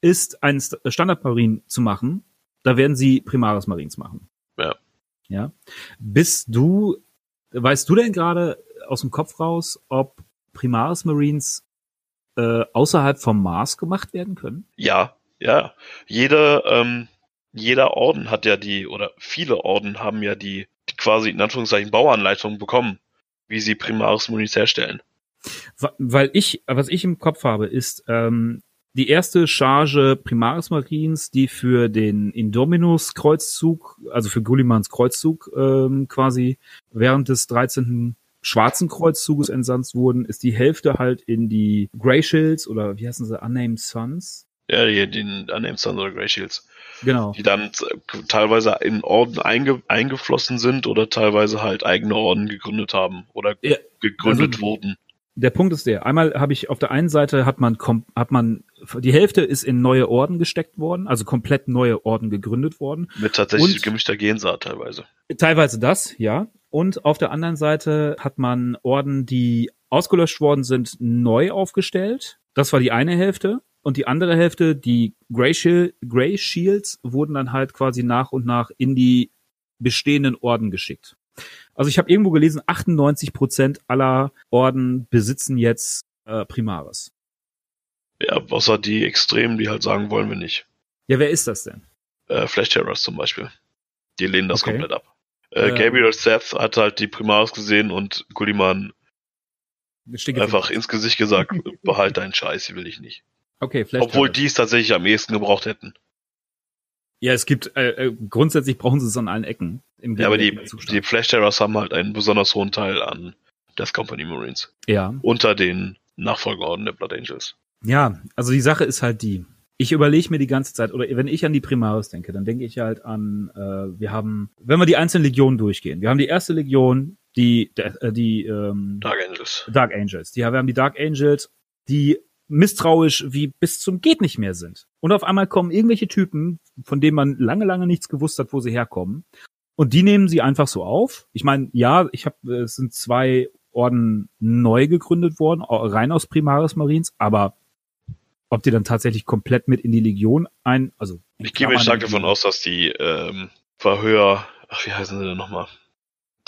ist, einen Standard-Marine zu machen, da werden sie Primaris Marines machen. Ja. Ja. Bist du, weißt du denn gerade aus dem Kopf raus, ob Primaris Marines äh, außerhalb vom Mars gemacht werden können? Ja, ja. Jeder, ähm, jeder Orden hat ja die, oder viele Orden haben ja die, die quasi in Anführungszeichen Bauanleitung bekommen, wie sie Primaris Marines herstellen. Weil ich, was ich im Kopf habe, ist, ähm, die erste Charge Primaris Marines, die für den Indominus Kreuzzug, also für Gullimans Kreuzzug ähm, quasi während des 13. Schwarzen Kreuzzuges entsandt wurden, ist die Hälfte halt in die Grey Shields oder wie heißen sie, Unnamed Sons? Ja, die, den Unnamed Sons oder Grey Shields. Genau. Die dann teilweise in Orden einge, eingeflossen sind oder teilweise halt eigene Orden gegründet haben oder ja, gegründet also, wurden der Punkt ist der, einmal habe ich auf der einen Seite hat man hat man die Hälfte ist in neue Orden gesteckt worden, also komplett neue Orden gegründet worden. Mit tatsächlich und, gemischter Gensaat teilweise. Teilweise das, ja. Und auf der anderen Seite hat man Orden, die ausgelöscht worden sind, neu aufgestellt. Das war die eine Hälfte. Und die andere Hälfte, die Grey, Shield, Grey Shields, wurden dann halt quasi nach und nach in die bestehenden Orden geschickt. Also ich habe irgendwo gelesen, 98 Prozent aller Orden besitzen jetzt äh, Primaris. Ja, außer die Extremen, die halt sagen, wollen wir nicht. Ja, wer ist das denn? Äh, Flash Terrors zum Beispiel. Die lehnen das okay. komplett ab. Äh, äh, Gabriel Seth hat halt die Primaris gesehen und Gulliman einfach ins Gesicht gesagt, *laughs* behalt deinen Scheiß, die will ich nicht. Okay, Flash Obwohl die es tatsächlich am ehesten gebraucht hätten. Ja, es gibt, äh, äh, grundsätzlich brauchen sie es an allen Ecken. Ja, aber die, die Flash Terrors haben halt einen besonders hohen Teil an Death Company Marines. Ja. Unter den Nachfolgeorden der Blood Angels. Ja, also die Sache ist halt die. Ich überlege mir die ganze Zeit, oder wenn ich an die Primaris denke, dann denke ich halt an, äh, wir haben, wenn wir die einzelnen Legionen durchgehen, wir haben die erste Legion, die, äh, die ähm, Dark Angels. Dark Angels. Die, wir haben die Dark Angels, die misstrauisch wie bis zum geht nicht mehr sind. Und auf einmal kommen irgendwelche Typen, von denen man lange, lange nichts gewusst hat, wo sie herkommen. Und die nehmen sie einfach so auf. Ich meine, ja, ich habe, es sind zwei Orden neu gegründet worden, rein aus Primaris Marines, aber ob die dann tatsächlich komplett mit in die Legion ein, also ich gehe mir stark davon aus, dass die ähm, Verhör, ach wie heißen sie denn nochmal?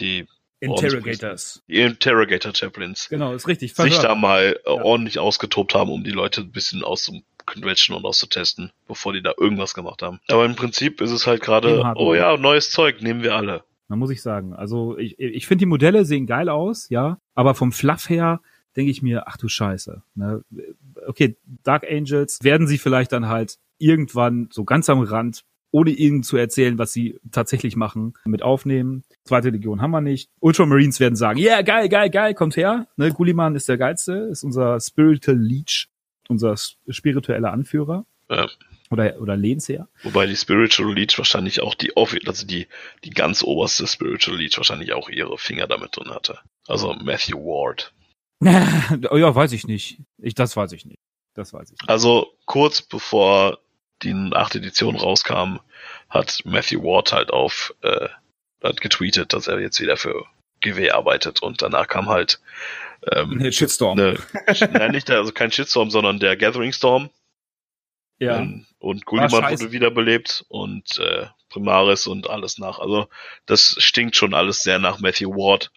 Die Interrogators. Die Interrogator Chaplains. Genau, ist richtig. Verhör. Sich da mal äh, ja. ordentlich ausgetobt haben, um die Leute ein bisschen aus Convention und auszutesten, bevor die da irgendwas gemacht haben. Aber im Prinzip ist es halt gerade, oh ja, neues Zeug, nehmen wir alle. Da muss ich sagen. Also ich, ich finde die Modelle sehen geil aus, ja, aber vom Fluff her denke ich mir, ach du Scheiße. Ne? Okay, Dark Angels werden sie vielleicht dann halt irgendwann so ganz am Rand, ohne ihnen zu erzählen, was sie tatsächlich machen, mit aufnehmen. Zweite Legion haben wir nicht. Ultramarines werden sagen, ja, yeah, geil, geil, geil, kommt her. Ne, Gulliman ist der geilste, ist unser Spiritual Leech, unser spiritueller Anführer. Ja. Oder, oder Lehnsherr. Wobei die Spiritual Leech wahrscheinlich auch die, also die, die ganz oberste Spiritual Leech wahrscheinlich auch ihre Finger damit drin hatte. Also Matthew Ward. *laughs* ja, weiß ich nicht. Ich, das weiß ich nicht. Das weiß ich nicht. Also kurz bevor die achte Edition rauskam, hat Matthew Ward halt auf äh, hat getweetet, dass er jetzt wieder für GW arbeitet und danach kam halt ähm, eine Shitstorm. Eine, *laughs* nein, nicht der, also kein Shitstorm, sondern der Gathering Storm. Ja. Ähm, und Gulliman wurde wiederbelebt und äh, Primaris und alles nach. Also das stinkt schon alles sehr nach Matthew Ward.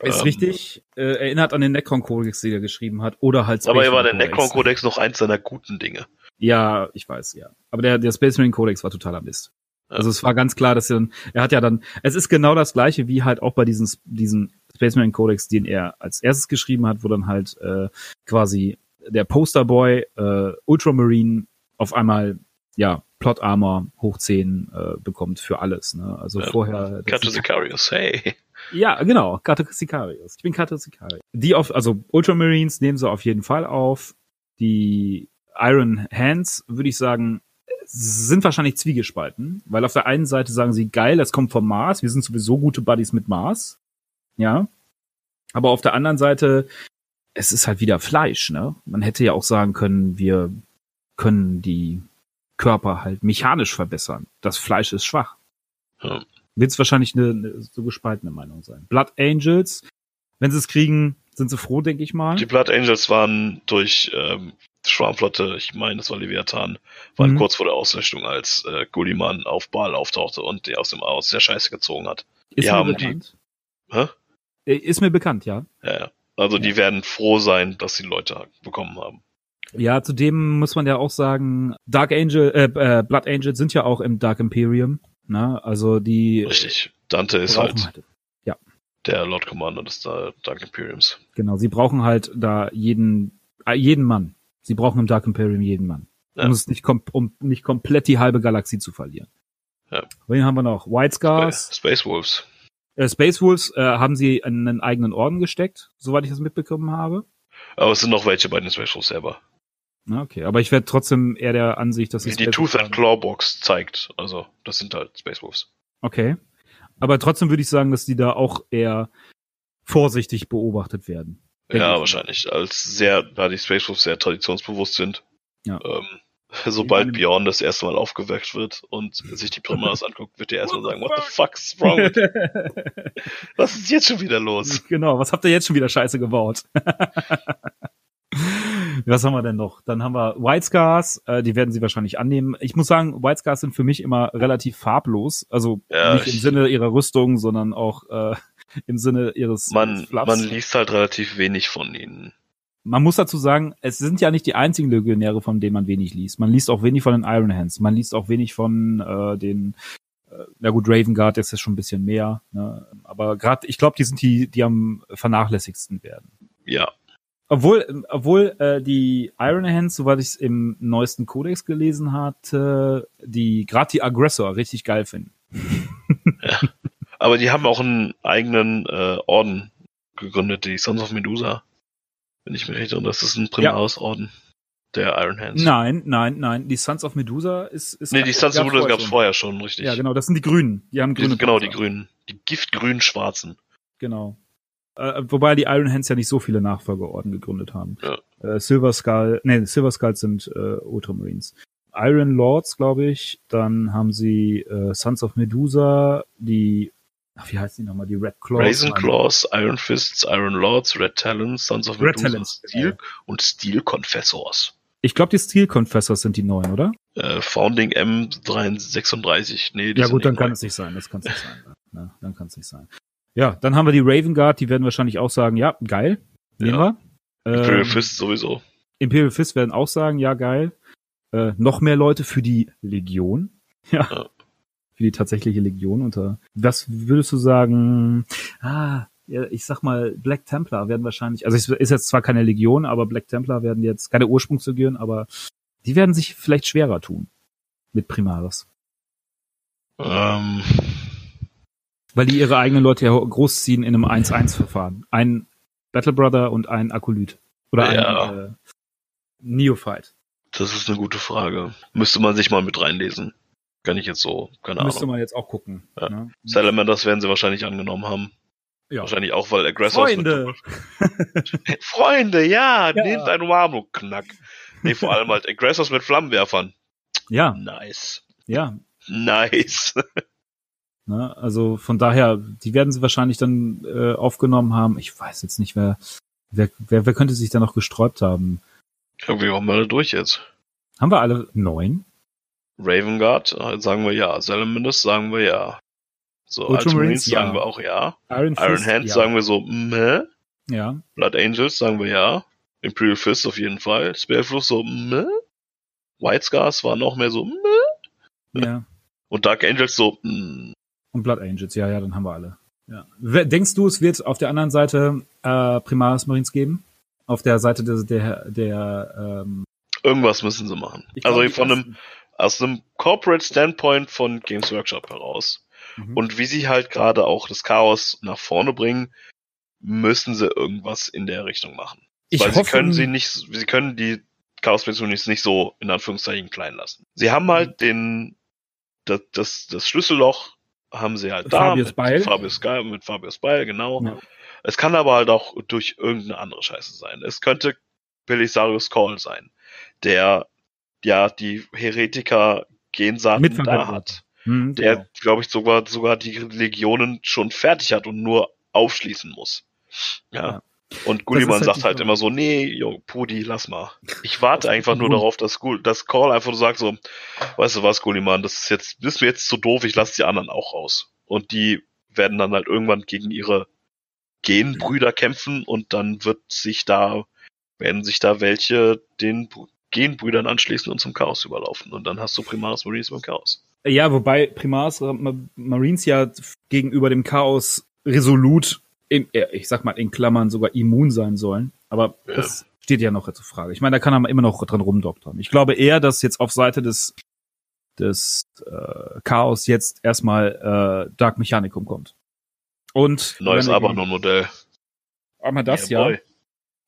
Ist ähm, richtig, äh, erinnert an den Necron-Kodex, den er geschrieben hat, oder halt Space Aber er war der Necron-Kodex noch eins seiner guten Dinge. Ja, ich weiß, ja. Aber der, der Space Marine Codex war totaler Mist. Also es war ganz klar, dass er, dann, er hat ja dann, es ist genau das gleiche wie halt auch bei diesen, diesen Space Marine Codex, den er als erstes geschrieben hat, wo dann halt äh, quasi der Posterboy äh, Ultramarine auf einmal ja Plot Armor hoch 10 äh, bekommt für alles. Ne? Also ja. vorher. Kato Sicarius, hey. Ja, genau, Kato Sicarius. Ich bin Kato Sicarius. Die auf, also Ultramarines nehmen sie auf jeden Fall auf. Die Iron Hands, würde ich sagen, sind wahrscheinlich zwiegespalten, weil auf der einen Seite sagen sie, geil, das kommt vom Mars, wir sind sowieso gute Buddies mit Mars. Ja. Aber auf der anderen Seite, es ist halt wieder Fleisch, ne? Man hätte ja auch sagen können, wir können die Körper halt mechanisch verbessern. Das Fleisch ist schwach. Ja. Wird es wahrscheinlich eine, eine so gespaltene Meinung sein. Blood Angels, wenn sie es kriegen, sind sie froh, denke ich mal. Die Blood Angels waren durch ähm, Schwarmflotte, ich meine, das war Leviathan, waren mhm. kurz vor der Auslöschung, als äh, Gulliman auf Baal auftauchte und die aus dem Aus der Scheiße gezogen hat. Ist die haben bekannt. Die, hä? Äh, ist mir bekannt, ja. Ja, ja. Also ja. die werden froh sein, dass sie Leute bekommen haben. Ja, zudem muss man ja auch sagen, Dark Angel, äh, äh, Blood Angel sind ja auch im Dark Imperium. Ne? Also die. Richtig. Dante ist halt, halt ja. der Lord Commander des Dark Imperiums. Genau, sie brauchen halt da jeden, äh, jeden Mann. Sie brauchen im Dark Imperium jeden Mann. Ja. Um, es nicht um nicht komplett die halbe Galaxie zu verlieren. Ja. Wen haben wir noch? White Scars. Space Wolves. Äh, Space Wolves äh, haben sie in einen eigenen Orden gesteckt, soweit ich das mitbekommen habe. Aber es sind noch welche bei den Space Wolves selber. Okay, aber ich werde trotzdem eher der Ansicht, dass es. Wie die Tooth and Claw Box zeigt. Also, das sind halt Space Wolves. Okay. Aber trotzdem würde ich sagen, dass die da auch eher vorsichtig beobachtet werden. Ja, wahrscheinlich. Als sehr, da die Space Wolves sehr traditionsbewusst sind. Ja. Ähm, *laughs* sobald Bjorn das erste Mal aufgeweckt wird und sich die Primaris anguckt, wird er erstmal sagen, what the fuck's wrong with *laughs* Was ist jetzt schon wieder los? Genau, was habt ihr jetzt schon wieder scheiße gebaut? *laughs* Was haben wir denn noch? Dann haben wir White Scars, äh, die werden sie wahrscheinlich annehmen. Ich muss sagen, White Scars sind für mich immer relativ farblos. Also ja, nicht im Sinne ihrer Rüstung, sondern auch äh, im Sinne ihres man. Man liest halt relativ wenig von ihnen. Man muss dazu sagen, es sind ja nicht die einzigen Legionäre, von denen man wenig liest. Man liest auch wenig von den Iron Hands. Man liest auch wenig von äh, den äh, na gut, Raven Guard ist ja schon ein bisschen mehr, ne? aber gerade, ich glaube, die sind die, die am vernachlässigsten werden. Ja, obwohl, obwohl äh, die Iron Hands, soweit ich es im neuesten Kodex gelesen hatte, die gerade die Aggressor richtig geil finden. *laughs* ja. Aber die haben auch einen eigenen äh, Orden gegründet, die Sons of Medusa. Wenn ich mich recht erinnere, das ist ein Primaris-Orden. Der Iron Hands. Nein, nein, nein. Die Sons of Medusa ist. ist nee, die Sons of Medusa gab es vorher schon, richtig. Ja, genau, das sind die Grünen. Die haben grüne. Die, genau, die Grünen. Die giftgrün-schwarzen. Genau. Äh, wobei die Iron Hands ja nicht so viele Nachfolgeorden gegründet haben. Ja. Äh, Silver Skull, nee, Silver Skulls sind äh, Ultramarines. Iron Lords, glaube ich. Dann haben sie äh, Sons of Medusa, die, ach, wie heißt die nochmal? Die Red Claws. Raisin Claws, Iron Fists, Iron Lords, Red Talons, Sons of Red Medusa Talons, Steel ja. und Steel Confessors. Ich glaube, die Steel Confessors sind die neuen, oder? Äh, Founding M36. Nee, die ja gut, dann kann es nicht sein. Das kann es nicht sein. Ja, dann kann es nicht sein. Ja, dann haben wir die Raven Guard, die werden wahrscheinlich auch sagen, ja, geil, nehmen ja. wir. Imperial ähm, Fist sowieso. Imperial Fist werden auch sagen, ja, geil. äh, noch mehr Leute für die Legion. Ja. ja. Für die tatsächliche Legion. Unter was würdest du sagen? Ah, ich sag mal, Black Templar werden wahrscheinlich, also es ist jetzt zwar keine Legion, aber Black Templar werden jetzt keine Ursprungslegion, aber die werden sich vielleicht schwerer tun mit Primaris. Ähm. Weil die ihre eigenen Leute ja großziehen in einem 1-1-Verfahren. Ein Battle Brother und ein Akolyt. Oder ja. ein äh, Neophyte. Das ist eine gute Frage. Müsste man sich mal mit reinlesen. Kann ich jetzt so, keine Ahnung. Müsste man jetzt auch gucken. Ja. Ne? Salamanders werden sie wahrscheinlich angenommen haben. Ja. Wahrscheinlich auch, weil Aggressors. Freunde! *laughs* Freunde, ja, ja. nehmt ein Umarmung, Knack. Nee, vor allem halt Aggressors mit Flammenwerfern. Ja. Nice. Ja. Nice. *laughs* Ne, also von daher, die werden sie wahrscheinlich dann äh, aufgenommen haben. Ich weiß jetzt nicht, wer, wer, wer, wer könnte sich da noch gesträubt haben. Irgendwie haben wir alle durch jetzt. Haben wir alle neun? Raven Guard äh, sagen wir ja. Salamanders sagen wir ja. So, Ultramarines sagen ja. wir auch ja. Iron, Iron Fist, Hand ja. sagen wir so meh. Ja. Blood Angels sagen wir ja. Imperial Fist auf jeden Fall. Spearfluss so meh. White Scars war noch mehr so meh. Ja. Und Dark Angels so mh. Und Blood Angels, ja, ja, dann haben wir alle. Ja. Denkst du, es wird auf der anderen Seite äh, Primaris Marines geben? Auf der Seite der, der, der ähm Irgendwas müssen sie machen. Glaub, also von einem, aus einem Corporate Standpoint von Games Workshop heraus. Mhm. Und wie sie halt gerade auch das Chaos nach vorne bringen, müssen sie irgendwas in der Richtung machen. Ich Weil hoffe, sie können sie nicht, sie können die Chaos Missionis nicht so in Anführungszeichen klein lassen. Sie haben halt mhm. den, das, das, das Schlüsselloch haben sie halt Fabius da. Beil. Fabius Beil, mit Fabius Beil, genau. Ja. Es kann aber halt auch durch irgendeine andere Scheiße sein. Es könnte Belisarius Call sein, der ja die Heretiker Gensaaten da hat. Mhm, der, genau. glaube ich, sogar, sogar die Legionen schon fertig hat und nur aufschließen muss. Ja. ja. Und Gulliman halt sagt halt immer so, nee, jo, Pudi, lass mal. Ich warte einfach nur darauf, dass, Gul dass Call einfach sagt so, weißt du was, Gulliman, das ist jetzt, bist mir jetzt zu doof, ich lasse die anderen auch raus. Und die werden dann halt irgendwann gegen ihre Genbrüder kämpfen und dann wird sich da, werden sich da welche den Genbrüdern anschließen und zum Chaos überlaufen. Und dann hast du Primaris Marines beim Chaos. Ja, wobei Primaris Marines ja gegenüber dem Chaos resolut in, ich sag mal in Klammern sogar immun sein sollen. Aber ja. das steht ja noch zur Frage. Ich meine, da kann er immer noch dran rumdoktern. Ich glaube eher, dass jetzt auf Seite des des äh, Chaos jetzt erstmal äh, Dark Mechanicum kommt. Und neues Abaddon-Modell. Einmal das, ja. Boy.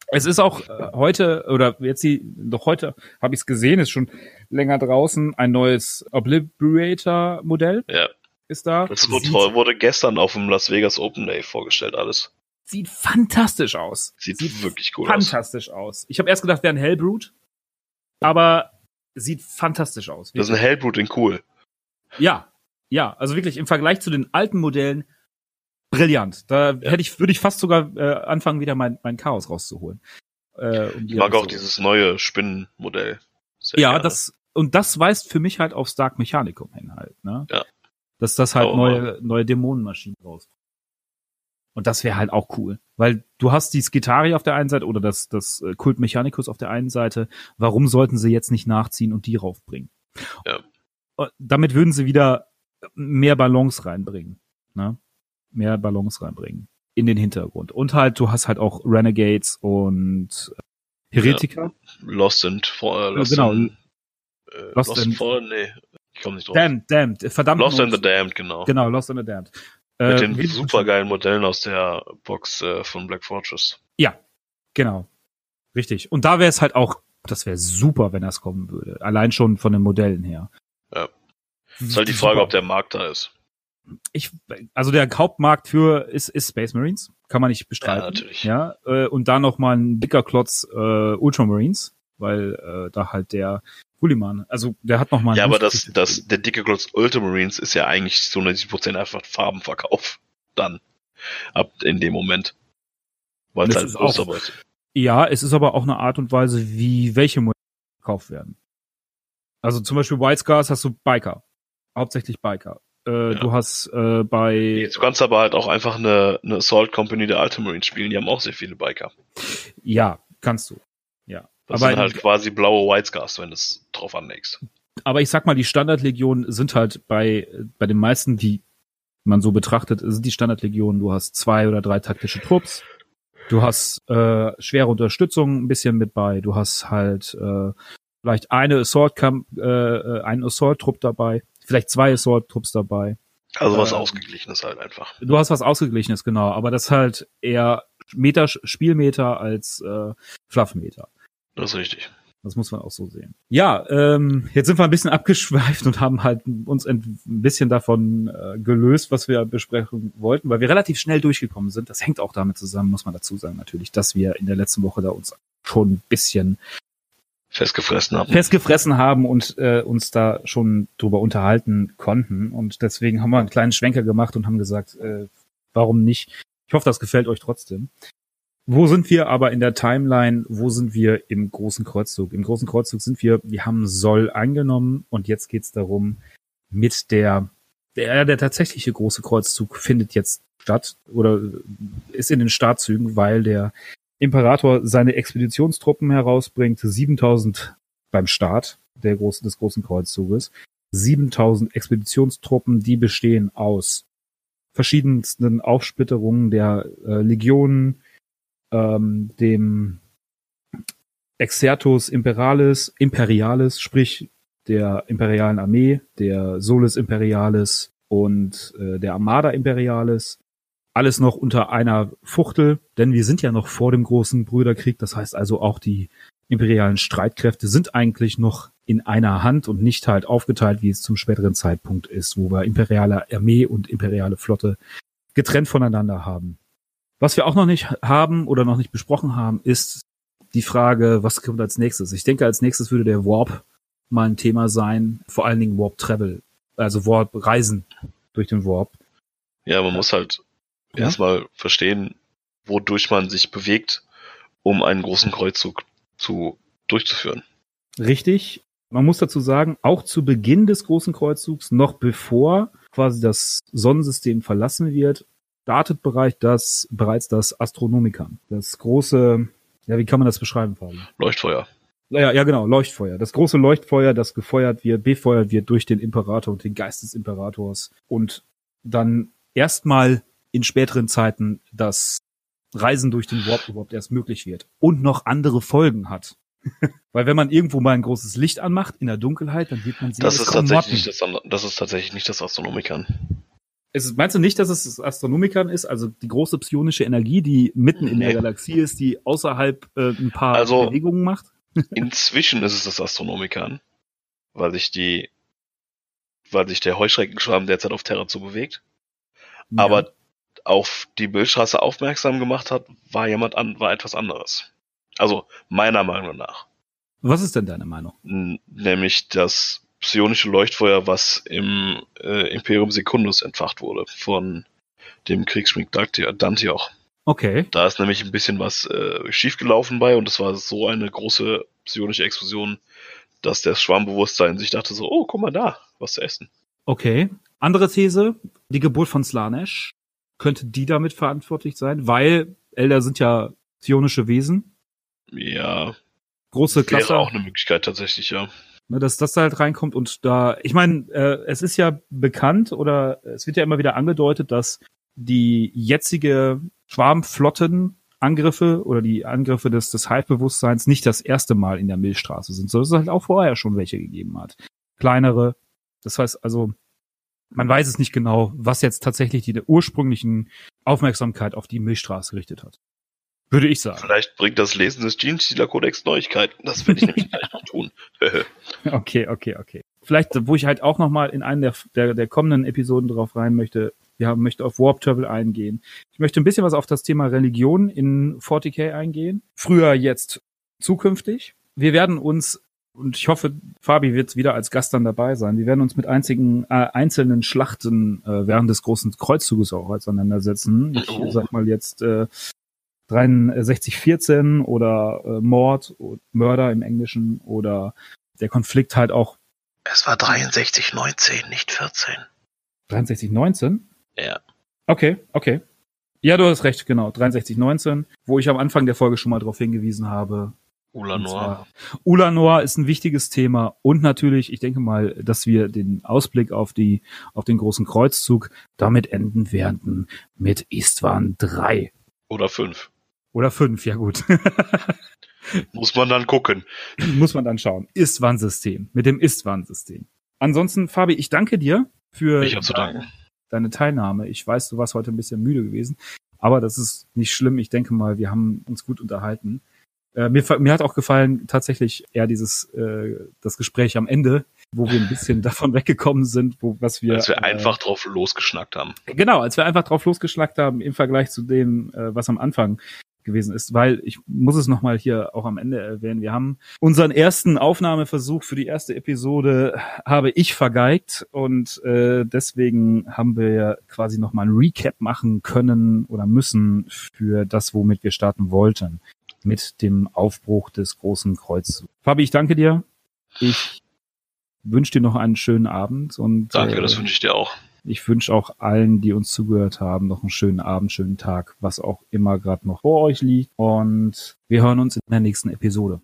Es ist auch heute, oder jetzt die, doch heute habe ich es gesehen, ist schon länger draußen, ein neues Obliterator-Modell. Ja ist da. Das wurde, sieht, wurde gestern auf dem Las Vegas Open Day vorgestellt, alles. Sieht fantastisch aus. Sieht, sieht wirklich cool fantastisch aus. Fantastisch aus. Ich habe erst gedacht, wäre ein Hellbrut, aber sieht fantastisch aus. Wirklich. Das ist ein Hellbrut in cool. Ja, ja, also wirklich im Vergleich zu den alten Modellen brillant. Da ja. hätte ich, würde ich fast sogar äh, anfangen, wieder mein, mein Chaos rauszuholen. Äh, um ich mag auch dieses neue Spinnenmodell. ja, gerne. das und das weist für mich halt auf Stark Mechanicum hin halt. Ne? Ja dass das halt oh. neue, neue Dämonenmaschinen raus. Und das wäre halt auch cool, weil du hast die Skitari auf der einen Seite oder das, das äh, Kult Mechanicus auf der einen Seite. Warum sollten sie jetzt nicht nachziehen und die raufbringen? Ja. Damit würden sie wieder mehr Balance reinbringen, ne? Mehr Balance reinbringen in den Hintergrund. Und halt, du hast halt auch Renegades und äh, Heretiker. Ja. Lost and Fall. Lost genau. In, äh, Lost, Lost and Fall, nee. Ich komme nicht drauf. Damned, Damned, verdammt. Lost and the Damned, genau. Genau, Lost and the Damned. Mit äh, den supergeilen Modellen aus der Box äh, von Black Fortress. Ja, genau. Richtig. Und da wäre es halt auch, das wäre super, wenn das kommen würde. Allein schon von den Modellen her. Ja. Ist halt die Frage, super. ob der Markt da ist. Ich, also der Hauptmarkt für ist, ist Space Marines, kann man nicht bestreiten. Ja, natürlich. Ja, äh, und da noch mal ein dicker Klotz äh, Ultramarines, weil äh, da halt der Gulliman. Also der hat noch mal. Ja, aber das, das, der dicke Klotz Ultramarines ist ja eigentlich so 90% einfach Farbenverkauf. Dann. Ab in dem Moment. Weil es halt auch, ist. Ja, es ist aber auch eine Art und Weise, wie welche Modelle verkauft werden. Also zum Beispiel White Scars hast du Biker. Hauptsächlich Biker. Äh, ja. Du hast äh, bei. Du kannst aber halt auch einfach eine, eine Assault Company der Ultramarines spielen, die haben auch sehr viele Biker. Ja, kannst du. Ja. Das aber sind halt quasi blaue White Scars, wenn du es drauf anlegst. Aber ich sag mal, die Standardlegionen sind halt bei, bei den meisten, die man so betrachtet, sind die Standardlegionen, du hast zwei oder drei taktische Trupps, du hast äh, schwere Unterstützung ein bisschen mit bei, du hast halt äh, vielleicht eine Assault äh, äh einen Assault Trupp dabei, vielleicht zwei Assault Trupps dabei. Also was äh, ausgeglichenes halt einfach. Du hast was ausgeglichenes genau, aber das halt eher Meter Spielmeter als äh, Fluffmeter. Das ist richtig. Das muss man auch so sehen. Ja, ähm, jetzt sind wir ein bisschen *laughs* abgeschweift und haben halt uns ein bisschen davon äh, gelöst, was wir besprechen wollten, weil wir relativ schnell durchgekommen sind. Das hängt auch damit zusammen, muss man dazu sagen, natürlich, dass wir in der letzten Woche da uns schon ein bisschen festgefressen haben. Festgefressen haben und äh, uns da schon drüber unterhalten konnten. Und deswegen haben wir einen kleinen Schwenker gemacht und haben gesagt, äh, warum nicht? Ich hoffe, das gefällt euch trotzdem. Wo sind wir aber in der Timeline? Wo sind wir im großen Kreuzzug? Im großen Kreuzzug sind wir, wir haben Soll angenommen und jetzt geht's darum, mit der, der, der tatsächliche große Kreuzzug findet jetzt statt oder ist in den Startzügen, weil der Imperator seine Expeditionstruppen herausbringt, 7000 beim Start der großen, des großen Kreuzzuges, 7000 Expeditionstruppen, die bestehen aus verschiedensten Aufsplitterungen der äh, Legionen, ähm, dem Exertus Imperalis, Imperialis, sprich der imperialen Armee, der Solis Imperialis und äh, der Armada Imperialis. Alles noch unter einer Fuchtel, denn wir sind ja noch vor dem großen Brüderkrieg. Das heißt also auch die imperialen Streitkräfte sind eigentlich noch in einer Hand und nicht halt aufgeteilt, wie es zum späteren Zeitpunkt ist, wo wir imperiale Armee und imperiale Flotte getrennt voneinander haben. Was wir auch noch nicht haben oder noch nicht besprochen haben, ist die Frage, was kommt als nächstes? Ich denke, als nächstes würde der Warp mal ein Thema sein, vor allen Dingen Warp Travel, also Warp Reisen durch den Warp. Ja, man muss halt ja? erstmal verstehen, wodurch man sich bewegt, um einen großen Kreuzzug zu durchzuführen. Richtig. Man muss dazu sagen, auch zu Beginn des großen Kreuzzugs, noch bevor quasi das Sonnensystem verlassen wird, startet bereich das, bereits das Astronomikon. Das große, ja, wie kann man das beschreiben, Fabi? Leuchtfeuer. Ja, ja, genau, Leuchtfeuer. Das große Leuchtfeuer, das gefeuert wird, befeuert wird durch den Imperator und den Geist des Imperators und dann erstmal in späteren Zeiten das Reisen durch den Warp überhaupt erst möglich wird und noch andere Folgen hat. *laughs* Weil wenn man irgendwo mal ein großes Licht anmacht in der Dunkelheit, dann wird man sehen, das ist tatsächlich nicht das, das ist tatsächlich nicht das Astronomikon. Ist, meinst du nicht, dass es das Astronomikern ist, also die große psionische Energie, die mitten in der Galaxie ist, die außerhalb äh, ein paar also, Bewegungen macht? *laughs* inzwischen ist es das Astronomikern, weil sich die, weil sich der Heuschreckenschwarm derzeit auf Terra zu bewegt. Ja. Aber auf die Bildstraße aufmerksam gemacht hat, war jemand an, war etwas anderes. Also meiner Meinung nach. Was ist denn deine Meinung? N nämlich das psionische Leuchtfeuer, was im äh, Imperium Secundus entfacht wurde von dem Kriegsschmied Dantioch. Okay. Da ist nämlich ein bisschen was äh, schiefgelaufen bei und es war so eine große psionische Explosion, dass das Schwarmbewusstsein sich dachte so, oh, guck mal da, was zu essen. Okay. Andere These, die Geburt von Slanesh. Könnte die damit verantwortlich sein? Weil Elder sind ja psionische Wesen. Ja. Große Klasse. Wäre auch eine Möglichkeit tatsächlich, ja ne, dass das da halt reinkommt und da, ich meine, äh, es ist ja bekannt oder es wird ja immer wieder angedeutet, dass die jetzige Schwarmflottenangriffe oder die Angriffe des, des Hive-Bewusstseins nicht das erste Mal in der Milchstraße sind, sondern es halt auch vorher schon welche gegeben hat. Kleinere. Das heißt also, man weiß es nicht genau, was jetzt tatsächlich die ursprünglichen Aufmerksamkeit auf die Milchstraße gerichtet hat. Würde ich sagen. Vielleicht bringt das Lesen des Genestealer Kodex Neuigkeiten. Das werde ich nämlich *laughs* gleich noch tun. *laughs* okay, okay, okay. Vielleicht, wo ich halt auch nochmal in einen der, der, der kommenden Episoden drauf rein möchte, haben, möchte auf Warp Travel eingehen. Ich möchte ein bisschen was auf das Thema Religion in 40k eingehen. Früher, jetzt, zukünftig. Wir werden uns und ich hoffe, Fabi wird wieder als Gast dann dabei sein. Wir werden uns mit einzigen äh, einzelnen Schlachten äh, während des großen Kreuzzuges auch auseinandersetzen. Ich oh. sag mal jetzt äh, 6314 oder äh, Mord, Mörder im Englischen oder der Konflikt halt auch. Es war 6319, nicht 14. 6319? Ja. Okay, okay. Ja, du hast recht, genau. 6319, wo ich am Anfang der Folge schon mal darauf hingewiesen habe, Ulanor. Ulanor ist ein wichtiges Thema und natürlich, ich denke mal, dass wir den Ausblick auf die, auf den großen Kreuzzug damit enden werden mit Istvan 3. Oder 5. Oder 5, ja gut. *laughs* Muss man dann gucken. Muss man dann schauen. Istvan-System. Mit dem Istvan-System. Ansonsten, Fabi, ich danke dir für deine, deine Teilnahme. Ich weiß, du warst heute ein bisschen müde gewesen, aber das ist nicht schlimm. Ich denke mal, wir haben uns gut unterhalten. Äh, mir, mir hat auch gefallen tatsächlich eher dieses äh, das Gespräch am Ende, wo wir ein bisschen *laughs* davon weggekommen sind, wo was wir als wir äh, einfach drauf losgeschnackt haben. Genau, als wir einfach drauf losgeschnackt haben im Vergleich zu dem, äh, was am Anfang gewesen ist, weil ich muss es nochmal hier auch am Ende erwähnen. Wir haben unseren ersten Aufnahmeversuch für die erste Episode habe ich vergeigt und äh, deswegen haben wir quasi nochmal ein Recap machen können oder müssen für das, womit wir starten wollten mit dem Aufbruch des großen Kreuzzugs. Fabi, ich danke dir. Ich wünsche dir noch einen schönen Abend und danke, äh, das wünsche ich dir auch. Ich wünsche auch allen, die uns zugehört haben, noch einen schönen Abend, schönen Tag, was auch immer gerade noch vor euch liegt. Und wir hören uns in der nächsten Episode.